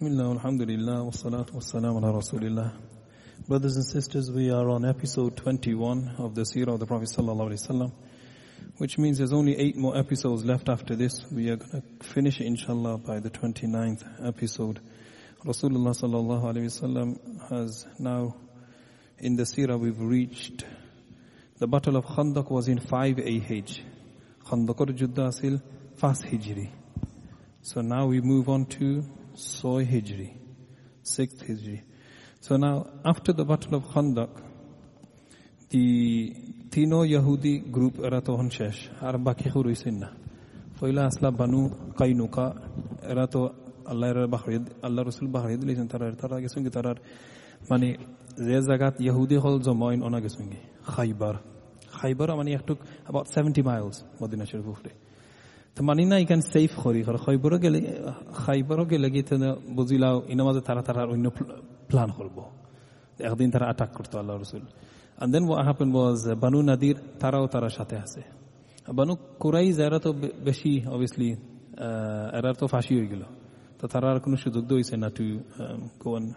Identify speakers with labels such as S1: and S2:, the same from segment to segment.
S1: Bismillah, alhamdulillah, wa salatu wa salam ala rasulillah. Brothers and sisters, we are on episode 21 of the Seerah of the Prophet sallallahu alaihi wasallam, which means there's only eight more episodes left after this. We are going to finish inshallah by the 29th episode. Rasulullah sallallahu alaihi wasallam has now, in the Seerah we've reached, the battle of Khandaq was in 5 AH. Khandaqar Juddha Asil, 1st Hijri. So now we move on to Soy Hijri, 6th Hijri. So now, after the Battle of Khandaq, the Tino Yahudi group এরা তখন শেষ আর বাকি হইছেন না। পয়লা আসলা বানু কাইনুকা এরা তো আল্লাহ বাহরি আল্লাহ রসুল বাহরি দিলেছেন তারা তারা গেছেন কি তারার মানে যে জায়গাত ইহুদি হল জমাইন অনা গেছেন কি খাইবার। খাইবার মানে একটু about 70 miles মদিনা শরীফ তো মানি না ইখান সেফ করি কারণ খাইবারও গেলে খাইবারও গেলে গিয়ে বুঝিলাও ইনার মাঝে তারা তারা অন্য প্ল্যান করব একদিন তারা অ্যাটাক করতো আল্লাহ রসুল then what happened was uh, Banu তারাও তারার সাথে আছে বানু কুরাইজ এরা তো বেশি অবভিয়াসলি এরা তো ফাঁসি হয়ে গেল তো তারা আর কোনো সুযোগ দিয়েছে না to and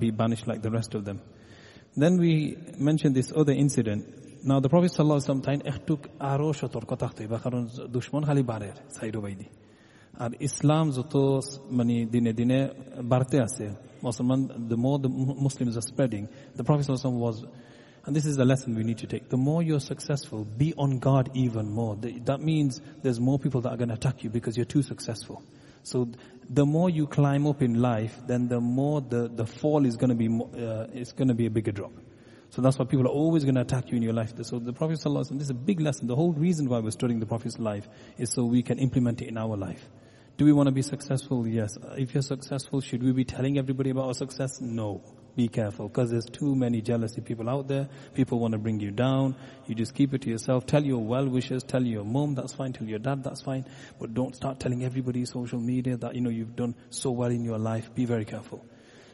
S1: be banish like the rest of them Then we mentioned this other incident. Now the Prophet sallallahu alaihi wasallam তাইন একটু আরো সতর্ক থাকতে হবে কারণ দুশ্মন খালি বাড়ের সাইডো বাইদি আর ইসলাম যত মানে দিনে দিনে বাড়তে আছে মুসলমান the more the Muslims are spreading the Prophet sallallahu alaihi wasallam was and this is the lesson we need to take. The more you're successful, be on guard even more. Th- That means there's more people that are going to attack you because you're too successful. So the more you climb up in life, then the more the, the fall is going to be mo- uh, it's going to be a bigger drop. So that's why people are always going to attack you in your life. So the Prophet wasallam, this is a big lesson. The whole reason why we're studying the Prophet's life is so we can implement it in our life. Do we want to be successful? Yes. Uh, if you're successful, should we be telling everybody about our success? No. Be careful because there's too many jealousy people out there. People want to bring you down. You just keep it to yourself. Tell your well-wishers, tell your mom, that's fine. Tell your dad, that's fine. But don't start telling everybody social media that, you know, you've done so well in your life. Be very careful.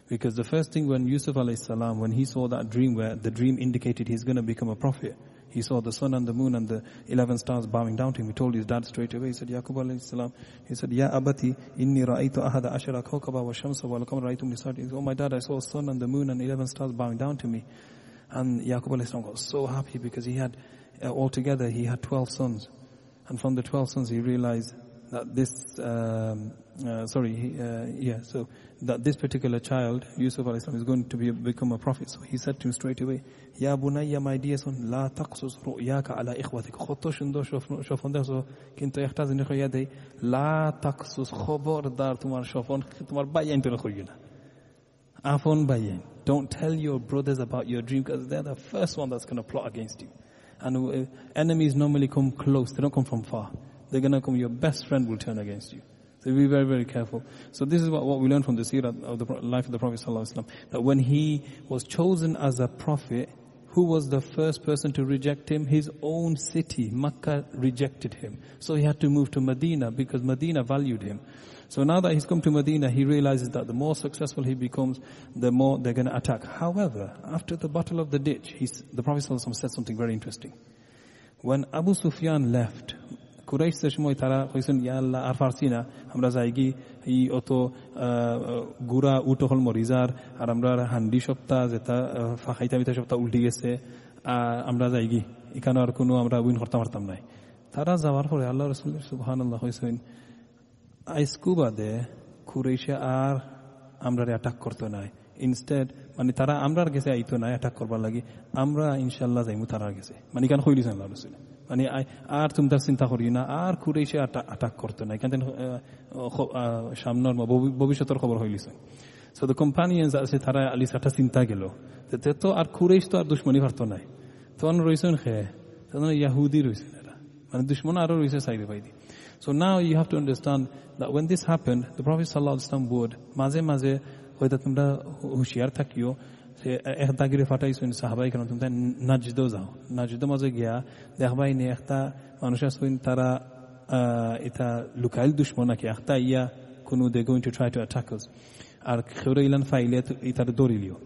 S1: Because the first thing when Yusuf salam, when he saw that dream where the dream indicated he's going to become a prophet, he saw the sun and the moon and the 11 stars bowing down to him. He told his dad straight away. He said, Yaqub salam, he said, Ya abati, inni ra'aytu ahada ashara kawkaba wa shamsa wa lakam. He said, Oh my dad, I saw sun and the moon and 11 stars bowing down to me. And Yaqub salam got so happy because he had, uh, altogether, he had 12 sons. And from the 12 sons, he realized that this, um, uh, sorry, uh, yeah, so that this particular child, Yusuf al-Islam, is going to be, become a prophet. So he said to him straight away, Ya bunayya, my dear son, la taqsus ru'yaka ala ikhwatik. Khutto shindo shofon so kinto yahtazin ikho yadei, la taqsus khobar dar tumar shofon, tumar bayen to khoyuna. Afon bayen. Don't tell your brothers about your dream because they're the first one that's going to plot against you. And uh, enemies normally come close, they don't come from far they're going to come your best friend will turn against you so be very, very careful. So this is what, what we learn from the seerah of the life of the Prophet ﷺ, that when he was chosen as a prophet, who was the first person to reject him? His own city, Makkah, rejected him. So he had to move to Medina because Medina valued him. So now that he's come to Medina, he realizes that the more successful he becomes, the more they're going to attack. However, after the battle of the ditch, the Prophet ﷺ said something very interesting. When Abu Sufyan left, Quraish সময় তারা কইছেন ইয়া আল্লাহ আর পারছি না আমরা যাইগি ই অত গুড়া উটো হল মরিজার আর আমরা হান্ডি সপ্তাহ যেটা ফাঁকাইতা বিতা সপ্তাহ উল্টি গেছে আমরা যাইগি এখানে আর কোনো আমরা উইন করতে পারতাম নাই তারা যাওয়ার পরে আল্লাহ রসুল সুবহান আল্লাহ হয়েছেন আইসকু বাদে কুরাইশে আর আমরা অ্যাটাক করতে নাই ইনস্টেড মানে তারা আমরার গেছে আইতো না অ্যাটাক করবার লাগে আমরা ইনশাল্লাহ যাইমু তারার গেছে মানে কেন কইলিছেন আল্লাহ রসুল মানে আর তুমি তার চিন্তা করি না আর কুরাইশে অ্যাটাক করতে নাই কেন সামনের বা ভবি- ভবিষ্যতের খবর হইলিছে সো দ্য কোম্পানিয়ান্স আছে তারা আলি সাটা চিন্তা গেল। তে আর কুরাইশ তো আর দুশ্মনী পারতো নাই। তখন রইছেন খেয়ে তখন ইয়াহুদি রইছেন এরা। মানে দুশ্মন আরও রয়েছে সাইডে by the So now you have to understand that when this happened, the Prophet wasallam would মাঝে মাঝে হয়তো তোমরা হুঁশিয়ার থাকিও اختا گیری فاتای سوین صحابای کرام تمتا نجدو زاو نجدو مازو گیا دهبای نی اختا مانوشا سوین تارا ایتا لوکال دشمنا که اختا یا کنو they going to try to attack us আর খেউরে ইলান ফাইলে ইতার দৌড়িলিও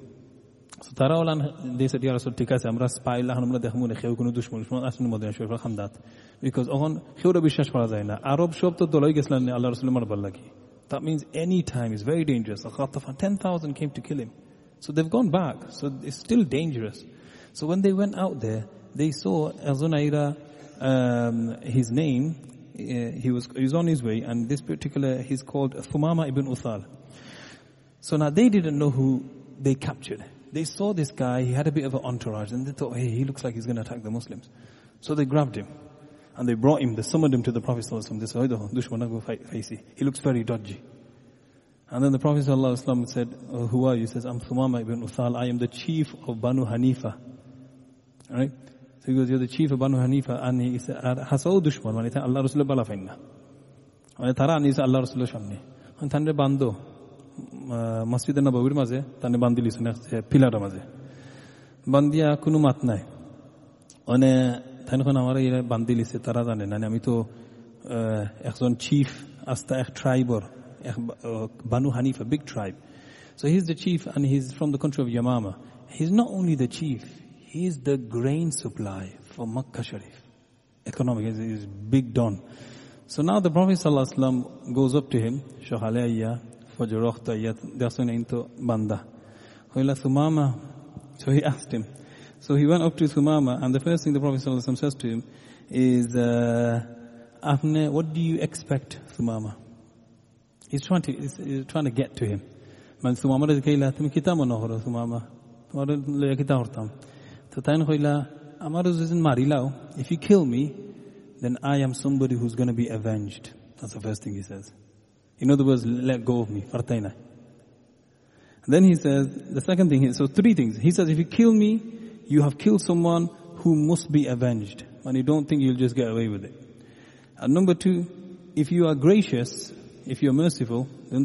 S1: তো তারা ওলান দিয়েছে ইয়া রাসুল ঠিক আছে আমরা পাইলা আমরা দেখবো না খেউ কোনো দুশ্মন দুশ্মন আসুন মদিনা শরীফ খান্দাত বিকজ এখন খেউরে বিশ্বাস করা যায় না আরব সব তো দলই গেছিলেন আল্লাহ রসুল That means any time is very dangerous. Ghatafan, 10,000 came to kill him. So they've gone back. So it's still dangerous. So when they went out there, they saw Azunaira, um, his name, uh, he was he was on his way, and this particular he's called Thumama ibn Uthal. So now they didn't know who they captured. They saw this guy, he had a bit of an entourage, and they thought, hey, he looks like he's going to attack the Muslims. So they grabbed him, and they brought him, they summoned him to the Prophet ﷺ. They said, oh, dushman go facey. He looks very dodgy. And then the Prophet ﷺ said, oh, who are you? He says, I'm Thumama ibn Uthal, I am the chief of Banu Hanifa. Alright? So he goes, you're the chief of Banu Hanifa, and he said, Hasau dushman, মানে আল্লাহ রসুলের বালা fine না মানে তারা আনিয়েছে আল্লাহ রসুলের সামনে তাহলে বান্ধব মসজিদের নবীর মাঝে তানে বান্ধি লিছেন পিলারের মাঝে বান্দিয়া কোনো মাত নাই মানে তখন আমার এরা বান্ধি লিছে তারা জানে না আমি তো একজন চিফ আস্তা এক ট্রাইবর Banu Hanifa, big tribe. So he's the chief and he's from the country of Yamama. He's not only the chief, he's the grain supply for Makkah Sharif. Economic, he's big don. So now the Prophet ﷺ goes up to him. So he asked him. So he went up to Thumama and the first thing the Prophet ﷺ says to him is, uh, what do you expect, Thumama? He's trying to, he's, he's trying to get to him. Men så mamma det kila Kitamo kita horo så mamma. Tomar le hortam. To tain hoila amar uzin marilao. If you kill me, then I am somebody who's going to be avenged. That's the first thing he says. In other words, let go of me. Fartaina. Then he says, the second thing, so three things. He says, if you kill me, you have killed someone who must be avenged. And you don't think you'll just get away with it. And number two, if you are gracious, if you are merciful, then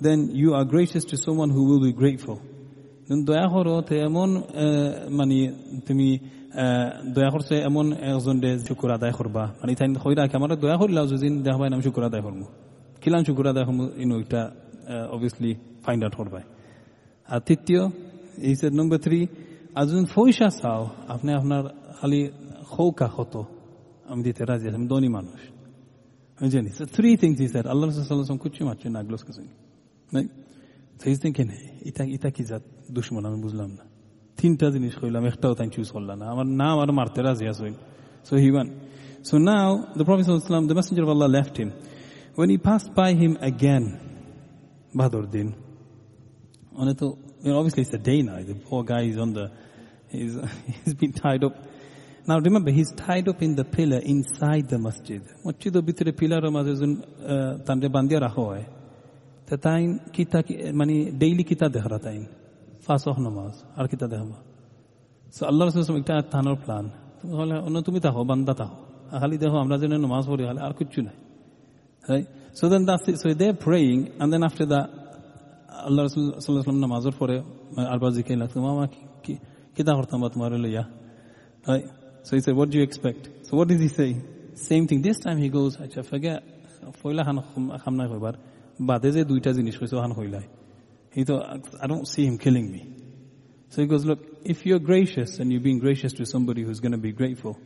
S1: then you are gracious to someone who will be grateful. Then দয়া করো তে এমন মানে তুমি দয়া করছে এমন একজন শুকুর আদায় করবা মানে তাই হইরা আমার দয়া করিলাও যদি দেখা পাই আমি শুকুর আদায় করব কিলাম শুকুর আদায় করব ইনো এটা অবভিয়াসলি ফাইন্ড আউট করবাই আর তৃতীয় এই সেড নম্বর থ্রি যদি পয়সা চাও আপনি আপনার খালি খৌকা হত আমি দিতে রাজি আছি আমি ধনী মানুষ আমি জানি so three things he said আল্লাহ সাল্লাম কুচি মারছে না গ্লোস কিছু so he's thinking ইটা ইটা কি জাত দুশ্মন আমি বুঝলাম না তিনটা জিনিস কইলাম একটাও তাই চুজ করলাম না আমার নাম আর মারতে রাজি আসইন so he went so now the prophet sallallahu the messenger of allah left him when he passed by him again badr din on it you know, obviously it's a day now the poor guy is on the he's he's been tied up Now remember he's tied up in the pillar inside the masjid মসজিদের ভিতরে পিলারের মাঝে যখন তান্ডে বান্ধিয়া রাখা হয় তা তাই কিতা মানে ডেইলি কিতা দেখা তাই ফাঁসহ নমাজ আর কিতা দেখবা সো আল্লাহ রসুল একটা থানোর প্ল্যান অন্য তুমি তাহো বান্দা তাহো খালি দেখো আমরা যেন নমাজ পড়ি খালি আর কিচ্ছু নাই So then that's it. So they're praying, and then after that, Allah Rasul namazur pore arba zikir la tumama ki kita kortam ba tumhare liya. Right? So he said, what do you expect? So what did he say? Same thing. This time he goes, acha forget, foila khan khamna hoibar. Bade je duita জিনিস কইছো হান হইলাই he thought, I don't see him killing me. So he goes, look, if you're gracious and you're being gracious to somebody who's going to be grateful,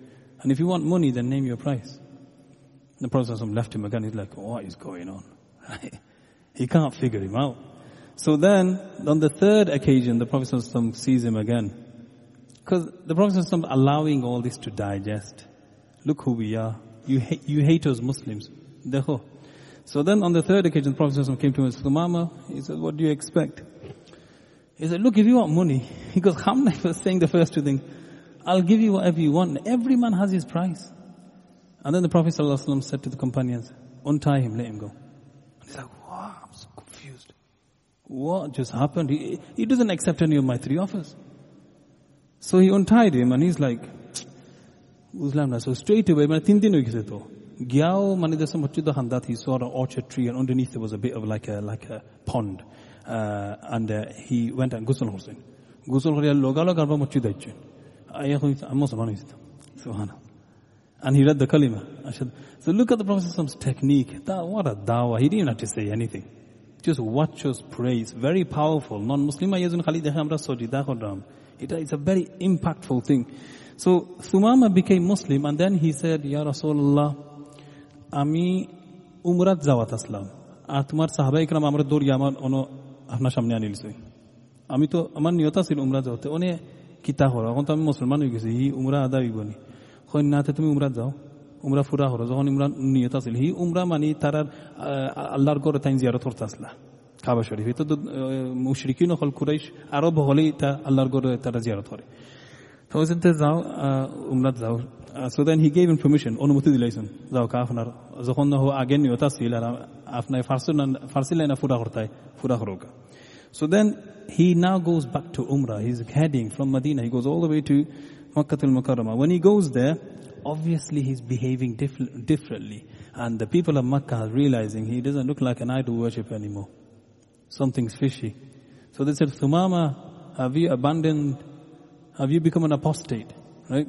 S1: and if you want money, then name your price. The Prophet left him again. He's like, what is going on? he can't figure him out. So then, on the third occasion, the Prophet sees him again. Because the Prophet allowing all this to digest. Look who we are. You, hate, you hate us Muslims. Dekho. So then on the third occasion, the Prophet came to him and said, Mama, he said, what do you expect? He said, look, if you want money, he goes, Hamna was saying the first two things, I'll give you whatever you want. Every man has his price. And then the Prophet said to the companions, untie him, let him go. And he's like, wow, I'm so confused. What just happened? He, he doesn't accept any of my three offers. So he untied him and he's like, Uzlam So straight away, মানে তিন দিন হয়ে গেছে তো গিয়াও মানে there's some the handat he saw an orchard tree and underneath there was a bit of like a like a pond uh, and uh, he went and ghusl করছেন ghusl করিয়া লগা লগা আরবা মসজিদ আইছেন আইয়া কইছে আমি মুসলমান হইছি সুবহানাল্লাহ and he read the kalima so look at the prophet's technique that, what a dawah he didn't have to say anything just watch us pray it's very powerful non-muslim আইয়াজন খালি দেখে আমরা সজিদা করলাম এটা it's a very impactful thing. So Sumama became Muslim and then he said, Ya Rasulullah, আমি উমরাত যাওয়াত আসলাম। আর তোমার সাহাবা ইকরাম আমরা দৌড়িয়ে আমার অন আপনার সামনে আনি লিছই আমি তো আমার নিয়ত আছিল উমরা যাওয়াতে। অনে কিতা হর এখন তো আমি মুসলমান হয়ে গেছি। হি উমরা আদা হইবনি কন্যাতে তুমি উমরা যাও। উমরা ফুরা হর যখন ইমরান নিয়ত আছিল হি উমরা মানি তার আল্লাহর গড়ে তাই জিয়ারত করতে আসলা। কাবা শরীফ এটা তো মুশরিকিন হল কুরাইশ আরব হলেই তা আল্লাহর গড়ে তারা জিয়ারত করে তো ওইতে যাও উমরাত যাও so then he gave information অনুমতি দিলাইছেন যাও কা আপনার যখন আগে নিয়ত আছিল আর আপনার ফার্সি ফার্সি লাইনা ফুরা করতায় ফুরা করোকা So then he now goes back to Umrah. He's heading from Medina. He goes all the way to Makkah al-Mukarramah. When he goes there, obviously he's behaving diff- differently. And the people of Makkah are realizing he doesn't look like an idol worshipper anymore. Something's fishy. So they said, Thumama, have you abandoned, have you become an apostate? Right?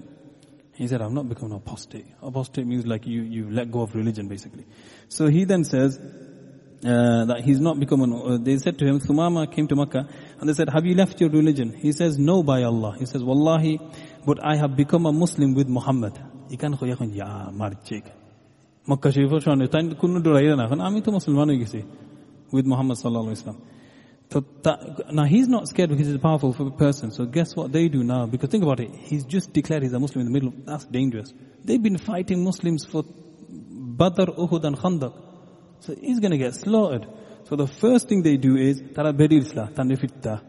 S1: He said, I've not become an apostate. Apostate means like you, you let go of religion basically. So he then says, uh, that he's not become an, uh, they said to him, Thumama came to Makkah and they said, have you left your religion? He says, no by Allah. He says, Wallahi, but I have become a Muslim with Muhammad. ইকান কই এখন ইয়া মারচিক মক্কা শরীফের সামনে তাই কোনো ডরাই না এখন আমি তো মুসলমান হয়ে গেছি with Muhammad sallallahu alaihi wasallam. So that, now he's not scared because he's a powerful person. So guess what they do now? Because think about it, he's just declared he's a Muslim in the middle. Of, that's dangerous. They've been fighting Muslims for Badr, Uhud, and Khandaq. So he's going to get slaughtered. So the first thing they do is tara berilsla tanrifitta.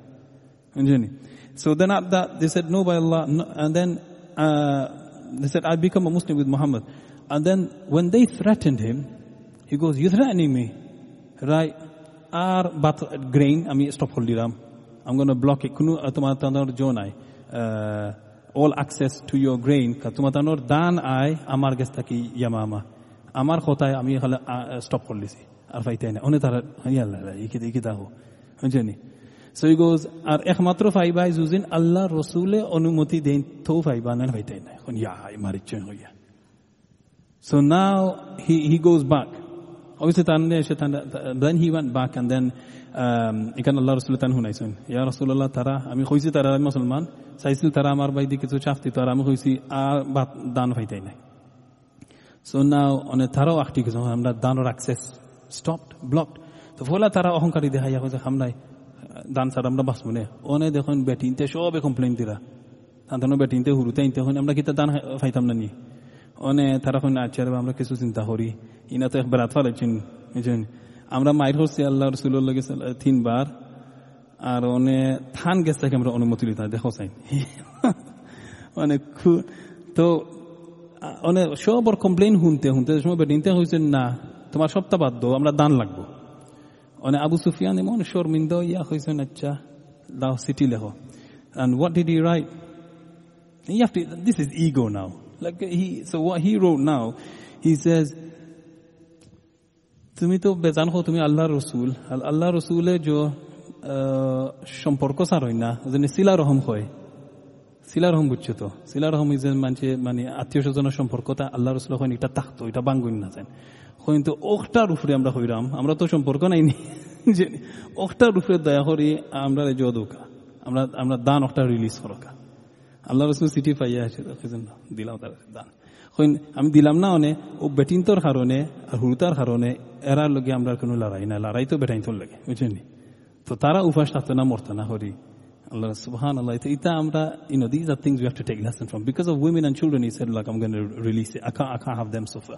S1: So then at that they said no by Allah, no, and then uh, they said I become a Muslim with Muhammad. And then when they threatened him, he goes, "You're threatening me, right? আর বাত grain, আমি stop whole দিলাম। Block ব্লকে কোনো তোমার তোমার জো নাই। All access to your grain তোমার তোমার দান আয় আমার গেছ থাকি ইয়ামা আমার কথায় আমি হলে স্টপ হোল দিছি। আর ফাইতে না। অনেক তারা ইকিতে ইকিতে আহ বুঝলি সই গোজ আর একমাত্র ফাইবাই যুজিন, আল্লাহ রসুলে অনুমতি দেন থৌ ফাইবা না ফাইতে না। ইয়া মারিচ হইয়া। সো নাও হি হি গোজ বাক Obviously, then he went back and then এখানে আল্লাহ রসুল তান শুনাইছেন ইয়া রসুল্লাহ তারা আমি কইছি তারা মুসলমান চাইছিল তারা আমার বাইদি কিছু চাফতি তারা আমি কইছি আর দান ফাইতাই নাই So now on a thorough activity, আমরা দানোর access stopped, blocked. তো ফলে তারা অহংকারী দেখা যায় যে হামলাই দান ছাড়া আমরা বাঁচবো না অনে দেখুন বেটিনতে সবে কমপ্লেন দিরা তাদের বেটিনতে হুরুতে ইনতে হইন আমরা কিতা দান ফাইতাম না নি অনে তারা হইন আচ্ছা আমরা কিছু চিন্তা করি। ইনা তো বেড়াত ফালাইছেন বুঝছেন আমরা মাইর হচ্ছি আল্লাহ রসুল্লাহ গেছে তিনবার, আর অনে থান গেছে আমরা অনুমতি লিতা দেখো চাই মানে তো অনেক সবর কমপ্লেন শুনতে শুনতে সময় বেটিনতে হয়েছে না, তোমার সপ্তাহ বাদ দো আমরা দান লাগবো। অনেক আবু সুফিয়ান এমন শর্মিন্দ, ইয়া হয়েছেন আচ্ছা দাও, সিটি লেখো। And what did you write to this is ego now. Like, he, so what he wrote now, he says তুমি তো বেজান হো তুমি আল্লাহ রসুল আল্লাহ রসুলে যে সম্পর্ক সার হয় না যেন শিলা রহম হয় সিলা রহম বুঝছ তো সিলা রহম যে মানুষে মানে আত্মীয় স্বজনের সম্পর্ক তা আল্লাহ রসুল হয় এটা তাকতো এটা বাঙ্গুন না যায় কিন্তু ওখটার উপরে আমরা হইরাম আমরা তো সম্পর্ক নাই যে ওখটার উপরে দয়া করি আমরা জদৌকা আমরা আমরা দান ওখটা রিলিজ করকা আল্লাহ রসুল চিঠি পাইয়া আছে দিলাম তার দান আমি দিলাম না অনে ও বেটিনতর কারণে আর হুরুতার কারণে এরার লগে আমরা কোনো লড়াই না লড়াই তো বেটাইন্তর লাগে বুঝছেন তো তারা উপাস থাকতো না মরতো না Hari Allah subhanallah. Ita amra, you know, these are things we have to take lesson from. Because of women and children, he said, like, I'm going to release it. I can't, I can't have them suffer.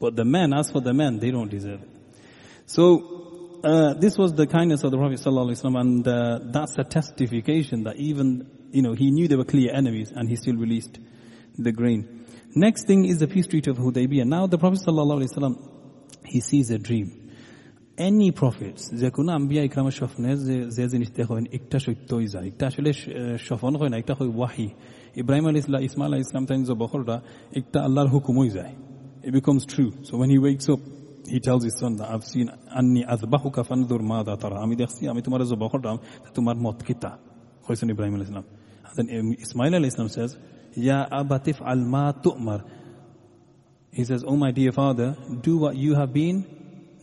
S1: But the men, as for the men, they don't deserve it. So, uh, this was the kindness of the Prophet sallallahu alaihi wasallam, and uh, that's a testification that even, you know, he knew they were clear enemies and he still released the grain. Next thing is the peace treaty of Hudaybiyah. Now the Prophet ﷺ, he sees a dream. Any prophets, ze kuna anbiya ikram shofne, ze ze nishte khoin ikta shoy toiza, ikta shole shofon khoin, ikta khoy wahi. Ibrahim alayhis salam, Ismail alayhis salam tan zo bokhorda, ikta Allah hukum hoy It becomes true. So when he wakes up, he tells his son that I've seen anni azbahuka fanzur ma da tara. Ami dekhsi, ami tumara zo bokhorda, tumar mot kita. Khoyson Ibrahim alayhis salam. Then Ismail Islam says, Ya abatif al ma tu'mar. He says, Oh my dear father, do what you have been,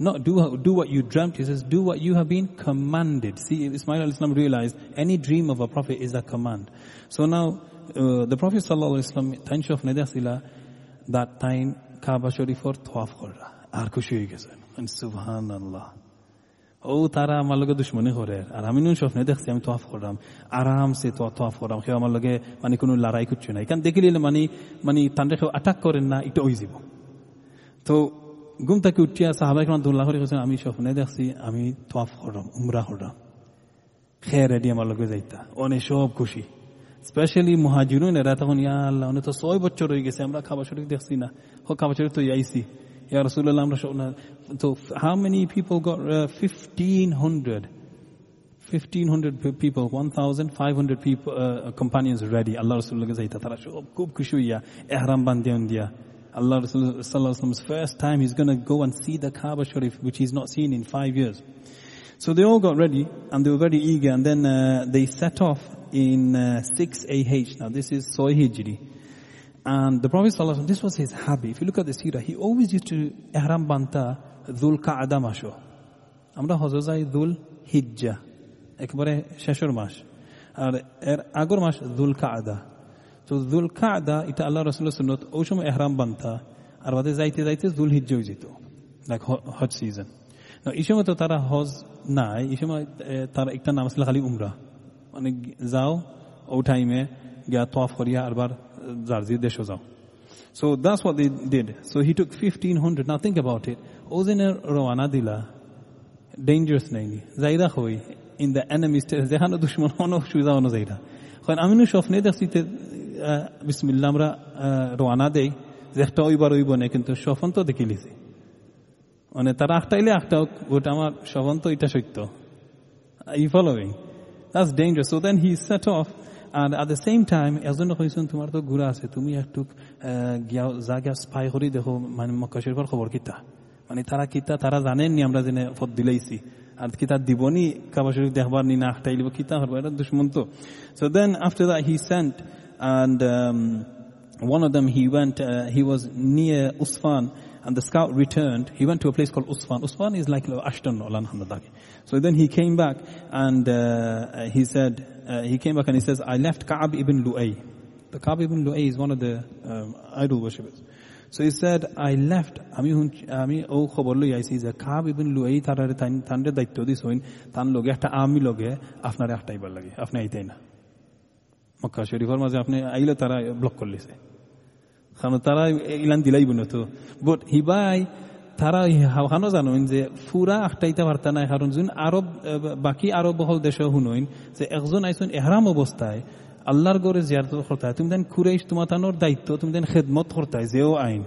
S1: not do, do what you dreamt. He says, do what you have been commanded. See, Ismail al-Islam realized any dream of a prophet is a command. So now, uh, the Prophet sallallahu alaihi wasallam, tansh of nedasila, that time Kaaba Sharif or tawaf kar raha. And subhanallah. ও তারা আমার লগে দুশ্মনী করে আর আমি নুন স্বপ্নে দেখছি আমি তোয়াফ করলাম আরামসে তো তোয়াফ করলাম কেউ আমার লগে মানে কোনো লড়াই করছে না এখান দেখিলে মানে মানে তান্ডে কেউ আটাক করেন না এটা ওই যাব তো ঘুম থেকে উঠিয়া সাহাবাই কেমন দুল্লাহ করে গেছেন আমি স্বপ্নে দেখছি আমি তোয়াফ করলাম উমরা করলাম খেয়ে রেডি আমার লগে যাইতা অনেক সব খুশি স্পেশালি মহাজিরুন এরা তখন ইয়া আল্লাহ তো ছয় বছর হয়ে গেছে আমরা খাবার শরীর দেখছি না ও খাবার শরীর তো আইসি Ya Rasulullah, So how many people got uh, 1,500? 1,500 people, 1,500 people, uh, companions ready. Allah Rasulullah ka zaita kub kushuya ihram bandiyan. Allah Rasulullah's first time he's going to go and see the Kaaba Sharif which he's not seen in 5 years. So they all got ready and they were very eager and then uh, they set off in uh, 6 AH. Now this is Soy Hijri. And the Prophet wasallam, this was his habit. If you look at the seerah, he always used to ihram banta dhul qa'da masho. আমরা হজ যাই দুল হিজ্জা একবারে শেষের মাস আর এর আগর মাস দুল কাদা তো দুল কাদা এটা আল্লাহ রসুল্লাহ সুন্নত ওই সময় এহরাম বান্তা আর বাদে যাইতে যাইতে দুল হিজ্জা যেত লাইক হজ সিজন এই সময় তো তারা হজ নাই এই সময় তার একটা নাম আসলে খালি উমরা মানে যাও ও টাইমে গিয়া তোয়াফ করিয়া আরবার Zarzi, Deshozam. So that's what they did. So he took 1500. Now think about it. Ozine Rawana Dila, dangerous name. Zaida Hoi, in the enemy's territory. Zehana Dushman Hono Shuza Ono Zaida. When Aminu Shofne Dechsite Bismillamra Rawana Dei, Zehta Oibar Oibone, to শফন তো দেখে লিছে মানে তারা আটটাইলে আটটা গোটা আমার শবন তো এটা সত্য ই following that's danger so then he set off and at the same time, একজন কইছেন তোমার তো ঘুরা আছে তুমি একটু আহ, গিয়া যা গিয়া স্পাই করি দেখো মানে মক্কা শরীফের খবর কিতা মানে তারা কিতা তারা জানেন নি আমরা জেনে ফত দিলাইছি আর কিতা দিবনি কাবা শরীফ দেখবার নি না আখটাই লিব কিতা হরবো এটা দুশ্মন তো so then after that he sent and um, one of them he went uh, he was near Usfan and the scout returned he went to a place called Usfan Usfan is like Ashton or Lanhamdaki so then he came back and uh, he said uh, he came back and he says I left Ka'ab ibn Lu'ay the Ka'ab ibn Lu'ay is one of the um, idol worshippers so he said I left আমি আমি ও খবর লই আইছি যে কাব ibn Luis তারারে তানরে দায়িত্ব দিছ হইন তান লগে একটা আমি লগে আপনারে আটাইবার লাগে আপনি আইতাই না মক্কা শরীফের মাঝে আপনি আইলে তারা ব্লক করলিছে কারণ তারা ইলান দিলাইব না তো বাট হিবাই তারা হাওখানো জানোইন যে ফুরা আখটাইতে পারতা নাই, কারণ যোন আরব বাকি আরব বহল দেশে শুনইন যে একজন আইসুন এহরাম অবস্থায়, আল্লাহর গড়ে জিয়ারত করতায়, তুমি দেন কুরেইশ তোমার তানোর দায়িত্ব, তুমি দেন খেদমত করতায়, যেও আইন।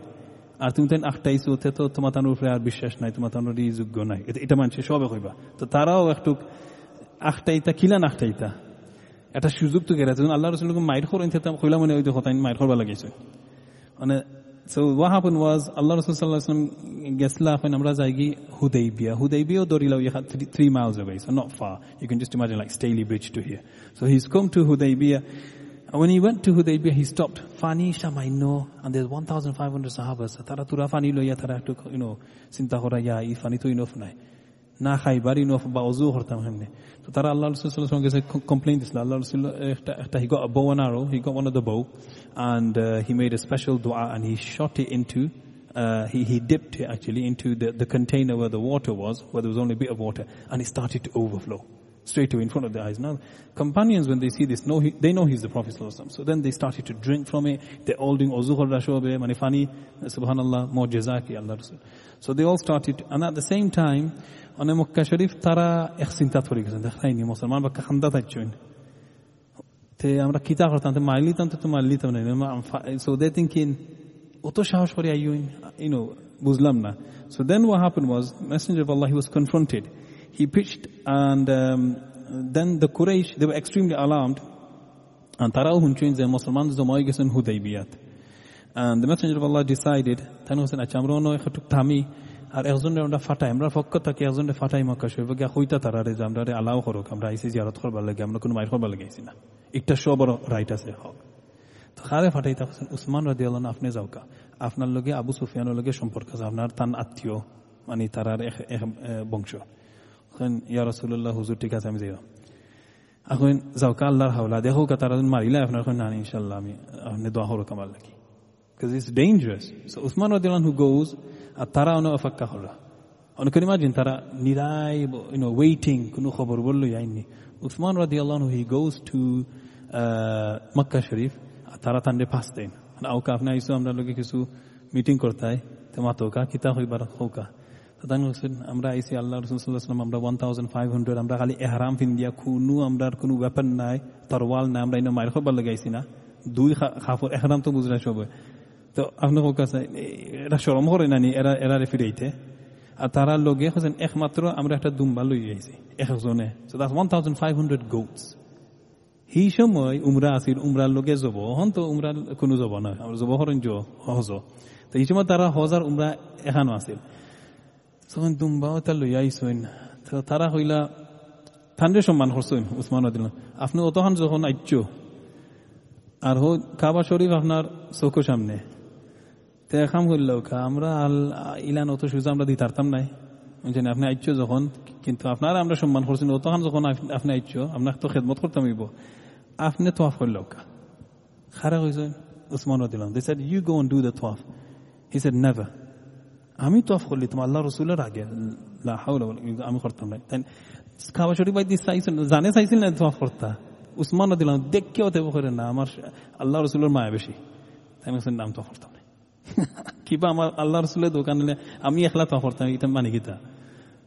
S1: আর তুমি তেন আখটাইছো ওতে তো তোমার তানোর উপরে আর বিশ্বাস নাই তোমার তানোর ই যোগ্য নাই। এটা- মানছে, সবে কইবা। তো তারাও একটু আখটাইতা কিলান আখটাইতা এটা সুযোগ তো গেছে আল্লাহ রসুলকে মাইর করেন কইলা মনে ওই দেখো তাই মাইর করবা লাগিয়েছে মানে so what happened was Allah Rasul sallallahu alaihi wasallam gesla when amra jaigi Hudaybiyah. Hudaybiyah dorila you three, three miles away so not far. You can just imagine like Stalybridge to here. So he's come to Hudaybiyah. And when he went to Hudaybiyah he stopped. Fani Shamaino and there's 1500 sahabas. Tara tura fani loya tara to you know sinta kora ya i fani. to enough nai না খাইবার ইনফ বা অজু করতাম হেমনি তো তারা আল্লাহ রসুলের সঙ্গে complain দিছিল আল্লাহ রসুল একটা একটা he got a bow and arrow he got one of the bow and uh, he made a special dua and he shot it into uh, he, he dipped it actually into the, the container where the water was where there was only a bit of water and it started to overflow straight away in front of their eyes. Now, companions, when they see this, know he, they know he's the Prophet So then they started to drink from it. They're all doing uzuh al-rashobe, manifani, subhanallah, more jazaki, Allah Rasul. So they all started, and at the same time, on a Makkah Sharif, tara ihsin tatwari kasan, dakhayni, musalman, baka khanda tajun. Te amra kita khurtan, te ma'ilitan, te ma'ilitan, so they're thinking, you know, Muslimna. So then what happened was, Messenger of Allah, he was confronted. he pitched and um, then the Quraysh, they were extremely alarmed. And Tarawhun changed their Muslims to the and Hudaybiyat. And the Messenger of Allah decided, Tan Hussein Achamrono Khatuk Tami, আর একজন আমরা ফাটাই আমরা ফক্ক থাকি একজন ফাটাই মাকা শুয়ে গিয়া হইতা তারা রে আমরা রে আলাও করুক আমরা আইসি জিয়ারত করবার লাগে আমরা কোনো মাইর করবার লাগে আইসি না একটা সব রাইট আছে হক তো খারে ফাটাই থাকছেন উসমান রাজি আল্লাহ আপনি যাওকা আপনার লগে আবু সুফিয়ানের লগে সম্পর্ক আছে আপনার তান আত্মীয় মানে তারার বংশ ইয়া রসুল্লাহ হুজুর ঠিক আছে আমি যাইলাম এখন যাওকা আল্লাহর হাওলা দেখো কা তারা মারিলা আপনার এখন না ইনশাল্লাহ আমি আপনি দোয়া হলো কামাল নাকি because it's dangerous. So Uthman radiallahu who goes, atara ono afakka hola. Ono can imagine tara nirai, you know, waiting, kunu khabar bollu yaini. Uthman radiallahu he goes to uh, Makkah Sharif, atara tande pass den. And auka afna isu amna loge kisu meeting korta hai, tamato ka, kita hoi barak hoka. আমরা আইসি আল্লাহ রসুলাম আমরা one thousand five hundred আমরা খালি এহারাম ফিন দিয়া কোনো আমরা কোনো weapon নাই, তরওয়াল নাই, আমরা মায়ের খবর লাগাইছি না। দুই খাফর, এহারাম তো বুঝলাই সবে। তো আপনার কাছে এটা সরম করে নানি এরা এরা ফিরাইতে আর তারা লগে হচ্ছেন একমাত্র আমরা একটা দুম্বা লই আইছি, একজনে। So that's one thousand five hundred goats সেই সময় উমরা আসিল উমরার লগে যাব হন তো উমরা কোনো যাব না আমরা যাব হরেন হজ। তো এই সময় তারা হজার উমরা এখানো আছিল। তখন দুম্বাও তা লই আইসইন তারা হইলা ঠান্ডে সম্মান করছেন উসমান দিল আপনি অতখান যখন আইচ আর হো কাবা শরীফ আপনার চোখের সামনে তো একাম করল আমরা আল ইলান অত সুযোগ আমরা দিতে পারতাম নাই বুঝছেন আপনি আইচ যখন কিন্তু আপনার আমরা সম্মান করছেন অতখান যখন আপনি আইচ আপনার তো খেদমত করতাম হইব আপনি তোয়াফ করল খারা হয়েছেন উসমান দিলাম they said you go on do the তোয়াফ he said never আমি তোয়াফ করলি তোমার আল্লাহ রসুলের আগে আমি করতাম না তাই খাবার শরীফ বাইদি চাইছিল জানে চাইছিল না তোয়াফ করতা উসমান দিলাম দেখকেও দেব করে না আমার আল্লাহ রসুলের মায়া বেশি তাই আমি নাম তোয়াফ করতাম না কিবা আমার আল্লাহ রসুলের দোকানে আমি একলা তোয়াফ করতাম এটা মানে Gita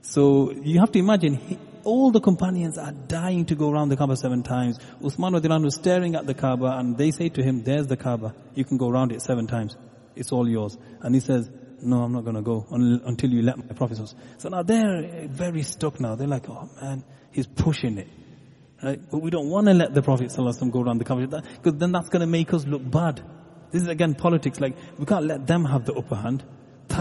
S1: So you have to imagine he, all the companions are dying to go around the Kaaba seven times. Uthman was staring at the Kaaba and they say to him, there's the Kaaba. You can go around it seven times. It's all yours. And he says, no, I'm not going to go until you let my prophets. So now they're eh, very stuck now. They're like, oh man, he's pushing it. Right? But we don't want to let the Prophet ﷺ go around the country because then that's going to make us look bad. This is again politics. Like, we can't let them have the upper hand.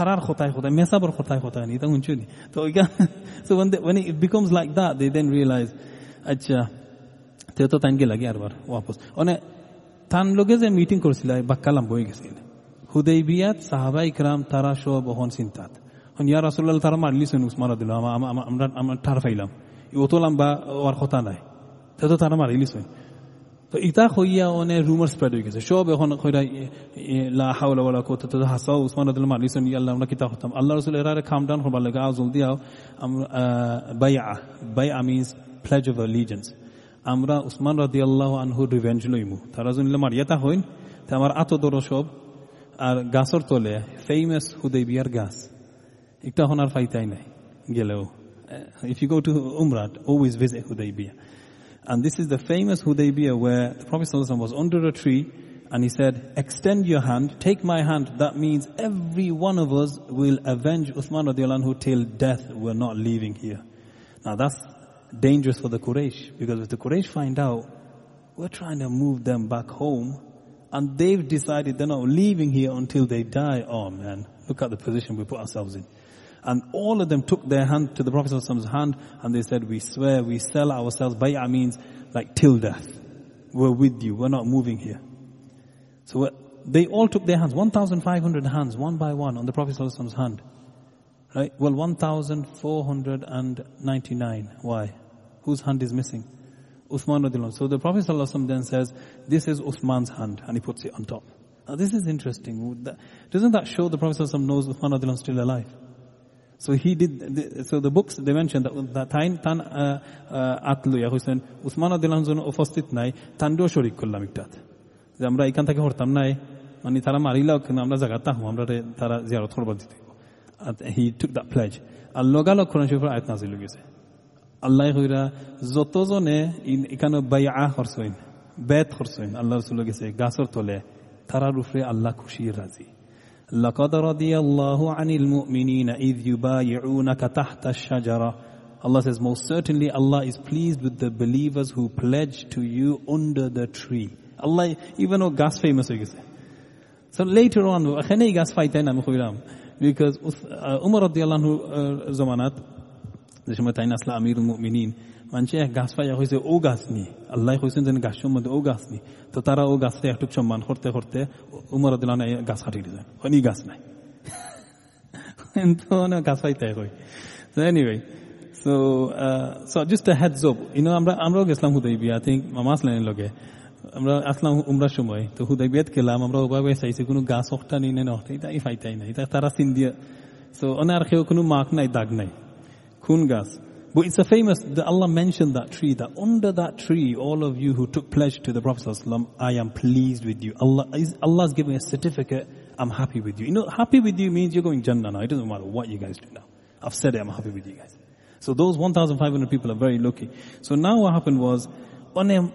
S1: So, when, they, when it becomes like that, they then realize, আচ্ছা তে তো তানকে লাগে আরবার ওয়াপস অনে তান লগে যে meeting করছিল বাক্কা লাম্ব হয়ে গেছিল হুদাইবিয়াত সাহাবা ইকরাম তারা সব বহন চিন্তাত ইয়া রাসূলুল্লাহ তারা মারলি শুন উসমান রাদিল্লাহ আমরা আমরা ঠার ফাইলাম ইওতলাম বা ওর কথা নাই তো তারা মারিলি শুন তো ইতা হইয়া অনে রুমার স্প্রেড হয়ে গেছে সব এখন হাওলা কুওয়াতা তো হাসা উসমান মারিছেন ইয়া আল্লাহ আমরা কিতা হতাম আল্লাহ রাসূল এরারে কাম ডাউন করবার লাগে আও জলদি আও আমরা বাইআ বাইআ মিন্স প্লেজ অফ অ্যালিজেন্স আমরা উসমান রাদিয়াল্লাহু আনহু রিভেঞ্জ লইমু তারা জনিলে মারিয়াতা হইন তে আমার আতদর সব আর গাছর তলে ফেমাস হুদাইবিয়ার গাছ একটা হন আর ফাইতাই নাই গেলেও if you go to Umrah, always visit Hudaybiyah. And this is the famous Hudaybiyah where the Prophet ﷺ was under a tree and he said, extend your hand, take my hand. That means every one of us will avenge Uthman radiallahu anhu till death. We're not leaving here. Now that's dangerous for the Quraysh because if the Quraysh find out, we're trying to move them back home and they've decided they're not leaving here until they die. Oh man, look at the position we put ourselves in. And all of them took their hand to the Prophet's hand and they said, we swear, we sell ourselves. Bay'ah means like till death. We're with you. We're not moving here. So they all took their hands, 1,500 hands, one by one on the Prophet's hand. Right? Well, 1,499. Why? Whose hand is missing? Uthman radiallahu So the Prophet ﷺ then says, this is Uthman's hand, and he puts it on top. Now this is interesting. Doesn't that show the Prophet ﷺ knows Uthman radiallahu is still alive? So he did, so the books, they mentioned that, that time tan atlu ya হইছেন উসমান আদিল্লাহ জন্য উপস্থিত নাই তান্ডেও শরিক করলাম একটাত যে আমরা এখান থেকে হরতাম নাই মানে তারা মারিলাও কিন্তু আমরা জায়গাটা হুম আমরা তারা জিয়ারত করবার দিতে হি টুক দ্য প্লেজ আর লগালগ কোরআন শরীফের আয়াত নাজিল গেছে আল্লাহ হইরা যতজনে এখানে বাইআ করছেন বেত করছেন আল্লাহ রসুল গেছে গাছর তলে তারার উপরে আল্লাহ খুশি রাজি لقد رضي الله عن المؤمنين إذ يبايعونك تحت الشجرة Allah says, most certainly Allah is pleased with the believers who pledge to you under the tree. Allah, even though gas famous হয়ে গেছে So later on, এখানেই গাছ পাইতেন আমি কইলাম because উমর রাদিয়াল্লাহু জমানাত যে সময় তাই আসলা আমির মুমিনিন। মানুষ এক গাছ পাইয়া হয়েছে ও গাছ নি। আল্লাহ কইছেন যেন গাছ সম্বন্ধে ও গাছ নি। তো তারা ও গাছটা একটু সম্মান করতে করতে উমর দিলাম গাছ কাটিয়ে দিলেন হয়নি গাছ নাই? তো গাছ পাইতে anyway, so uh, so just a heads up, আমরা আমরাও গেছিলাম হুদাইবিয়া আই থিঙ্ক মামা আসলেন লগে। আমরা আসলাম উমরার সময়। তো হুদাইবিয়াত গেলাম আমরা ওভাবে চাইছি কোনো গাছ হকটা নিয়ে না এটা ফাইতাই না এটা তারা চিন দিয়ে। So onar kheo kunu mark nai dag nai. Kun Kungas, But it's a famous, that Allah mentioned that tree, that under that tree, all of you who took pledge to the Prophet I am pleased with you. Allah is, Allah's giving a certificate, I'm happy with you. You know, happy with you means you're going Jannah now. It doesn't matter what you guys do now. I've said it, I'm happy with you guys. So those 1,500 people are very lucky. So now what happened was, Onem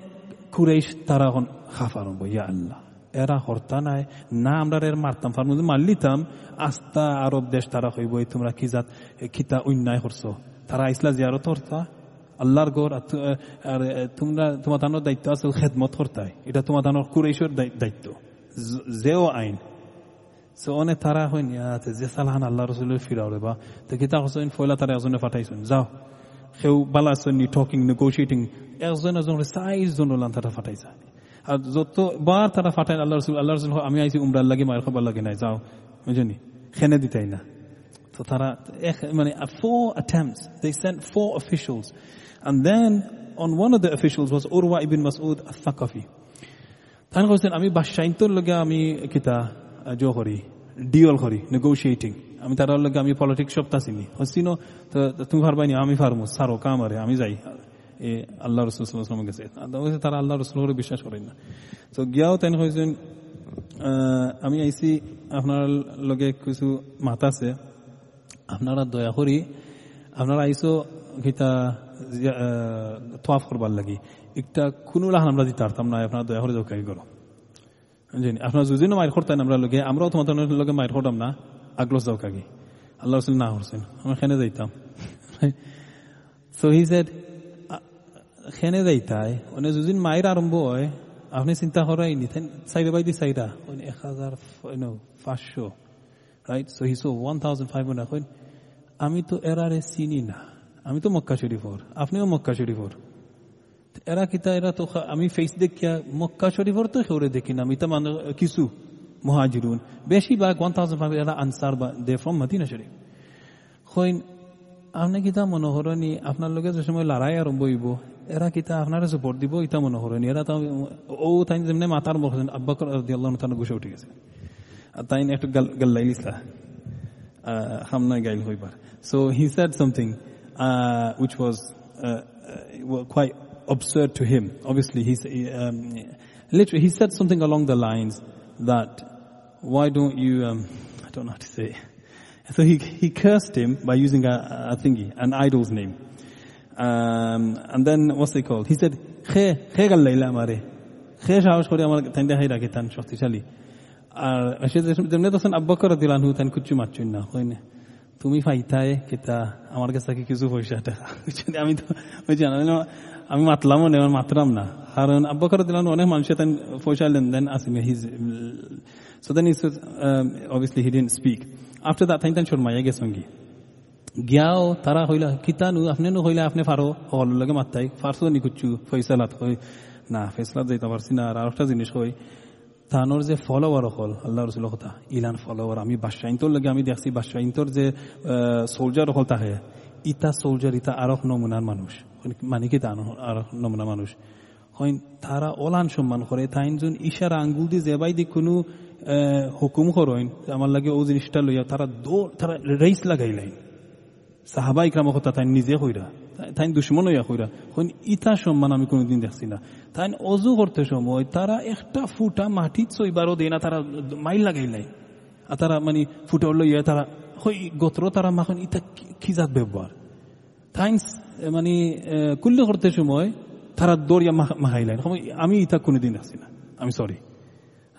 S1: Quraysh tarahun khafarun, ya Allah. এরা হরতা নাই না আমরা এর মারতাম। Fur মধ্যে মারলিতাম আস্তা আরব দেশ তারা হইব তোমরা কি জাত খিতা অন্যায় করছ তারা আইসলা জিয়ারত হরতা। আল্লাহর গড় আর তোমরা তোমার তানোর দায়িত্ব আছে খেদমত হরতায়। এটা তোমার তানোর কুরেশ্বর দায়িত্ব। যেও আইন। অনেক তারা হইন যে সালহান আল্লাহ রসুলের ফিরাও রে বা। তো কিতা হসেন ফয়লা তারা এজনে ফাটাইছেন যাও। সেও বালা নি টকিং নেগোশিয়েটিং একজন এজন সাইজ জন ওলান তারা ফাটাইছে আর যতবার তারা ফাটায় আল্লাহ রসুল আল্লাহ রসুল আমি আইছি উমরার লাগে মায়ের খবর লাগে নাই, যাও। বুঝলি খেনে দিতাই না। তো তারা মানে four attempts they sent four officials and then on one of the officials was Urwa ইবিন মাসউদ আস-সাকাফি তাহলে কইছেন, আমি বাদশাহিনতর লগে আমি কিতা জো করি ডিওল করি নেগোশিয়েটিং আমি তার লগে আমি পলিটিক্স সপ্তাহ চিনি। হচ্ছি তো তুমি পারবাই আমি ফার্মো সারো কাম আরে, আমি যাই। এ আল্লাহ রসুল গেছে তারা আল্লাহ রসুল বিশ্বাস করেন না। তো গিয়াও তেন হয়েছেন আমি আইসি আপনার লগে কিছু মাত আছে। আপনারা দয়া করি, আপনারা আইসো গীতা তোয়াফ করবার লাগি। একটা কোনো লাহান আমরা দিতে পারতাম না, আপনারা দয়া করে দোকানি করো। জানি আপনার যদি মায়ের করতেন আমরা লগে, আমরাও তোমাদের লগে মায়ের করতাম না আগলস যাও আল্লাহ রসুল না করছেন, আমরা খেনে যাইতাম? সো হি সেড খেনে যাইতাই মানে যদি মায়ের আরম্ভ হয়, আপনি চিন্তা করাই নি চাইরা বাইদি চাইরা এক হাজার পাঁচশো right so he so one thousand five hundred আমি তো এরারে চিনি না আমি তো মক্কা শরীফর আপনিও মক্কা শরীফর এরা কিতা এরা তো আমি ফেস দেখিয়া মক্কা শরীফর তো সেওরে দেখি না আমি তো মানে কিছু মহাজিরুন বেশিরভাগ ওয়ান থাউজেন্ড ফাইভ এরা আনসার বা, দে ফ্রম মদিনা শরীফ হইন আপনি কিতা মনোহরণী আপনার লগে যে সময় লড়াই আরম্ভ হইব এরা কিতা আপনারা সাপোর্ট দিব ইতা মনোহরণী এরা তো ও তাই যেমনি মাতার বলছেন আব্বাকর আল্লাহ তার গুছে উঠে গেছে আর তাই একটু গাল্লাইলিসলা hamna gail hoibar. So he said something uh, which was uh, uh, quite absurd to him. Obviously, he, um, literally he said something along the lines that why don't you? Um, I don't know how to say. So he he cursed him by using a, a thingy, an idol's name. Um, and then what's it called? He said, "Khe khe gallaila mare, khe সাহস করে আমার তাইন্দা high রাখে তান শক্তিশালী আর যেমনি তখন আব্বাকর দিলান হুতান কুচু মারছুন না হয় না তুমি ফাইতায় কেতা আমার কাছে কি কিছু পয়সা আমি তো ওই আমি মাতলামও না মাতলাম না কারণ আব্বাকর দিলান অনেক মানুষের তাই পয়সা লেনদেন আসিমে his so then is obviously he didn't speak after that তাই তাই শর্মাইয়া গেছেন কি গিয়াও, তারা হইলা, কিতানু আপনি নু হইলা আপনি ফারো হল লাগে মাত্তাই, ফারসো নিকুচ্ছু ফয়সালাত হই না ফেসলাত যাইতে পারছি না, আর আরেকটা জিনিস হই তানোর যে ফলোয়ার হল আল্লাহ রসুল কথা, ইলান ফলোয়ার আমি বাদশাহিন্তর লাগে আমি দেখছি, বাদশাহিন্তর যে সোলজার হল তাহে, ইতা সোলজার ইতা আরক নমুনার মানুষ মানে কি তা আরক নমুনা মানুষ। হয় তারা ওলান সম্মান করে, তাইন যোন ইশারা আঙ্গুল দিয়ে যেবাই দি কোনো হুকুম করেন, আমার লাগে ও জিনিসটা লইয়া তারা দৌড়, তারা রেস লাগাইলেন। সাহাবা ইকরাম কথা তাই নিজে হইরা তাই দুশ্মন হইয়া হইরা, হইন ইতা সম্মান আমি কোনোদিন দেখছি না। তাই অজু করতে সময় তারা একটা ফুটা মাটিত চইবারও দেয় না, তারা মাইল লাগাই লাগাইলাই আর তারা মানে ফুটা লইয়া তারা, হই গোত্র তারা মাখন ইতা কি জাত ব্যবহার? তাই মানে কুল্য করতে সময় তারা দৌড়িয়া মাহাইলাই আমি ইতা কোনোদিন দেখছি না। আমি sorry